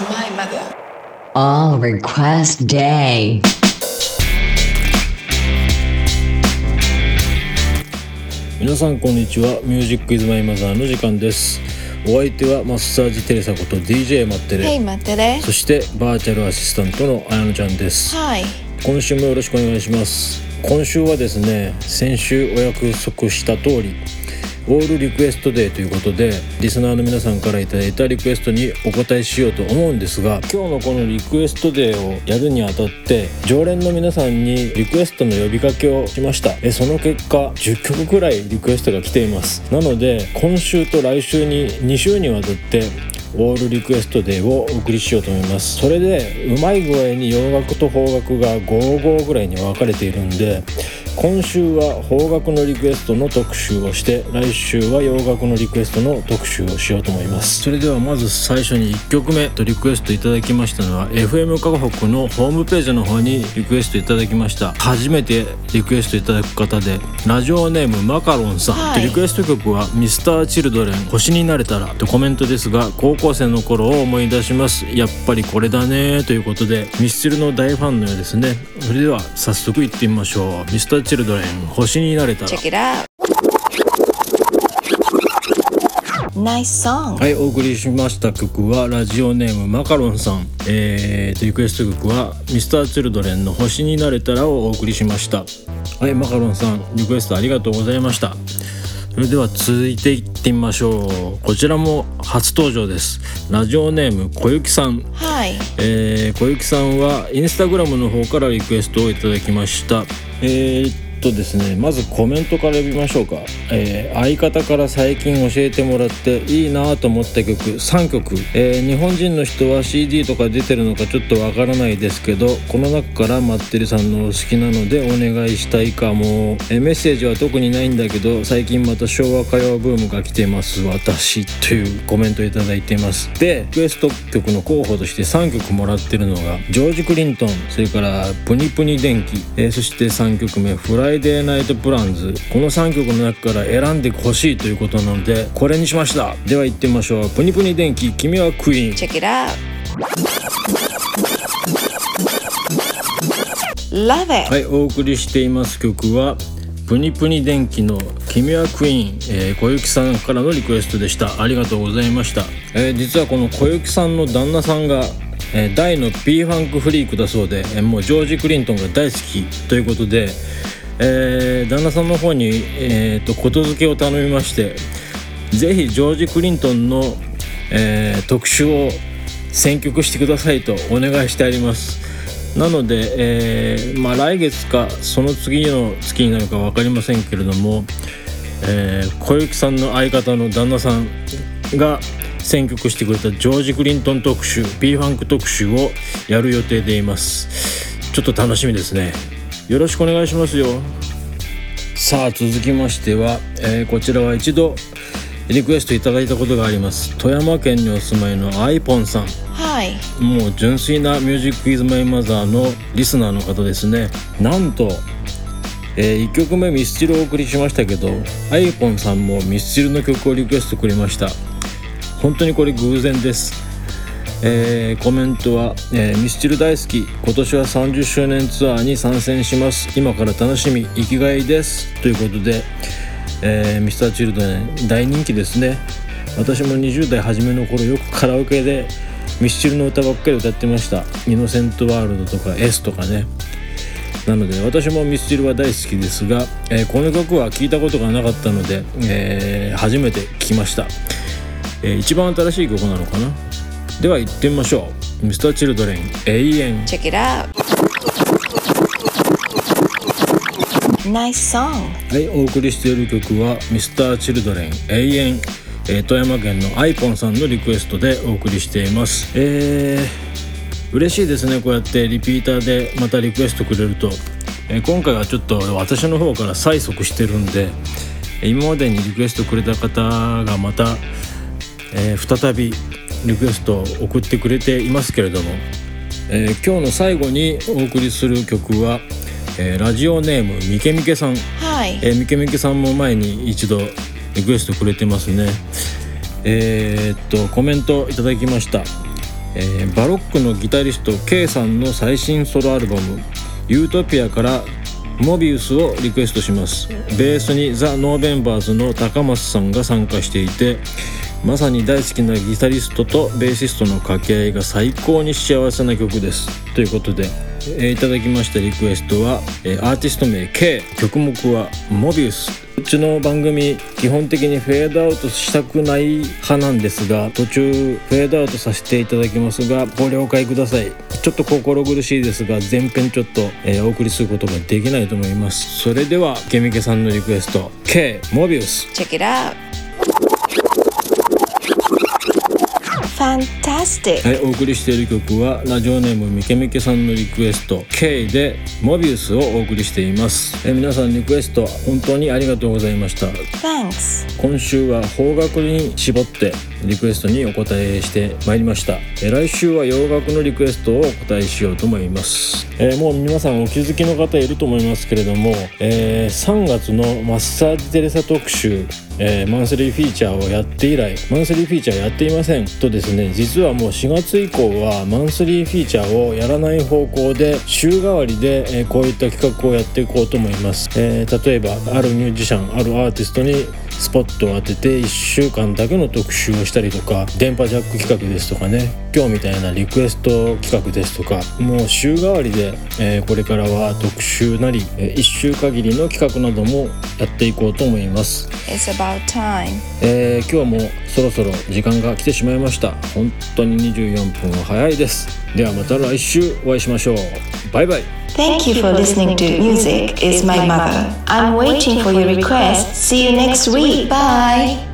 Mother. All Request Day. 皆さんこんにちはミュージックイズマイマザーの時間ですお相手はマッサージテレサこと DJ マッテレ、Hey, 待ってね。そしてバーチャルアシスタントのあやのちゃんですはい。今週もよろしくお願いします今週はですね先週お約束した通りオールリクエストデーということでリスナーの皆さんからいただいたリクエストにお応えしようと思うんですが今日のこのリクエストデーをやるにあたって常連の皆さんにリクエストの呼びかけをしました。えその結果10曲くらいリクエストが来ています。なので今週と来週に2週にわたってオールリクエストデーをお送りしようと思います。それでうまい具合に洋楽と邦楽が55ぐらいに分かれているんで今週は邦楽のリクエストの特集をして来週は洋楽のリクエストの特集をしようと思います。それではまず最初に1曲目とリクエストいただきましたのは FM 河北のホームページの方にリクエストいただきました。初めてリクエストいただく方でラジオネームマカロンさん、はい。でリクエスト曲は Mr.Children 星になれたらとコメントですが高校生の頃を思い出します。やっぱりこれだねということでミスチルの大ファンのようですね。それでは早速行ってみましょう Mr.Children 星になれたら。Check it out. Nice song. はいお送りしました曲はラジオネームマカロンさん。えー、とリクエスト曲は Mr.Children の星になれたらをお送りしました。はいマカロンさんリクエストありがとうございました。それでは続いていってみましょう。こちらも初登場です。ラジオネーム小雪さん。はい。えー、小雪さんはインスタグラムの方からリクエストをいただきましたえー、とですねまずコメントから読みましょうか、えー相方から最近教えてもらっていいなと思った曲3曲、えー日本人の人は CD とか出てるのかちょっとわからないですけどこの中からマッテリさんのお好きなのでお願いしたいかも、えーメッセージは特にないんだけど最近また昭和歌謡ブームが来てます。私というコメントいただいています。でリクエスト曲の候補として3曲もらってるのがジョージ・クリントンそれからぷにぷに電機、えーそして3曲目 Friday Night Plans この3曲の中から選んでほしいということなのでこれにしました。では行ってみましょう。ぷにぷに電機君はクイーン。Check it out. Love it. はいお送りしています曲はぷにぷに電機の君はクイーン、えー小雪さんからのリクエストでした。ありがとうございました、えー実はこの小雪さんの旦那さんが、えー大の P ファンクフリークだそうで、えーもうジョージ・クリントンが大好きということで、えー旦那さんの方に、えーとことづけを頼みましてぜひジョージ・クリントンの、えー特集を選曲してくださいとお願いしてあります。なので、えーまあ、来月かその次の月になるか分かりませんけれども、えー小雪さんの相方の旦那さんが選曲してくれたジョージ・クリントン特集 p ファンク特集をやる予定でいます。ちょっと楽しみですね。よろしくお願いしますよ。さあ続きましては、えーこちらは一度リクエストいただいたことがあります。富山県にお住まいのアイポンさん。はい。もう純粋な「ミュージックイズマイマザーのリスナーの方ですね。なんと、え1曲目ミスチルをお送りしましたけどアイポンさんもミスチルの曲をリクエストくれました。本当にこれ偶然ですえーコメントは、えーミスチル大好き今年は30周年ツアーに参戦します。今から楽しみ生きがいです。ということで、えー、ミスターチルドレン大人気ですね。私も20代初めの頃よくカラオケでミスチルの歌ばっかり歌ってました「イノセントワールド」とか「S」とかね。なので私もミスチルは大好きですが、えーこの曲は聞いたことがなかったので、えー初めて聴きました、えー一番新しい曲なのかな？では行ってみましょう。Mr.Children 永遠。Check it out. Nice song. はいお送りしている曲は Mr.Children 永遠、えー富山県のアイポンさんのリクエストでお送りしています。えー、嬉しいですねこうやってリピーターでまたリクエストくれると、えー今回はちょっと私の方から催促してるんでえー今までにリクエストくれた方がまた、えー再びリクエストを送ってくれていますけれども、えー今日の最後にお送りする曲は、えーラジオネームみけみけさん。はい。えー、みけみけさんも前に一度リクエストくれてますね。えーっとコメントいただきました。えーバロックのギタリスト K さんの最新ソロアルバム「ユートピア」から「モビウス」をリクエストします。ベースに THE NOVEMBERS の高松さんが参加していてまさに大好きなギタリストとベーシストの掛け合いが最高に幸せな曲です。ということで、えーいただきましたリクエストは、えーアーティスト名 K 曲目は「モビウス」うちの番組基本的にフェードアウトしたくない派なんですが途中フェードアウトさせていただきますがご了解ください。ちょっと心苦しいですが前編ちょっと、えーお送りすることができないと思います。それではケミケさんのリクエスト K モビウス。Check it out. Fantastic. はい、お送りしている曲はラジオネームみけみけさんのリクエスト K でモビウスをお送りしていますえ皆さんリクエスト本当にありがとうございました Thanks. 今週は邦楽に絞ってリクエストにお答えしてまいりましたえ来週は洋楽のリクエストをお答えしようと思います、えーもう皆さんお気づきの方いると思いますけれども、えー3月のマッサージテレサ特集えーマンスリーフィーチャーをやって以来マンスリーフィーチャーやっていませんとですね実はもう4月以降はマンスリーフィーチャーをやらない方向で週替わりで、えーこういった企画をやっていこうと思います、えー例えばあるミュージシャンあるアーティストにスポットを当てて1週間だけの特集をしたりとか電波ジャック企画ですとかね今日みたいなリクエスト企画ですとかもう週替わりで、えーこれからは特集なり、え1週限りの企画などもやっていこうと思います。It's about time. えー今日はもうそろそろ時間が来てしまいました。本当に24分は早いです。ではまた来週お会いしましょう。バイバイ Thank you for listening to Music is My Mother. I'm waiting for your request. See you next week. Bye.